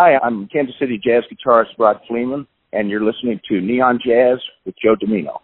Hi, I'm Kansas City jazz guitarist Rod Fleeman, and you're listening to Neon Jazz with Joe Domino.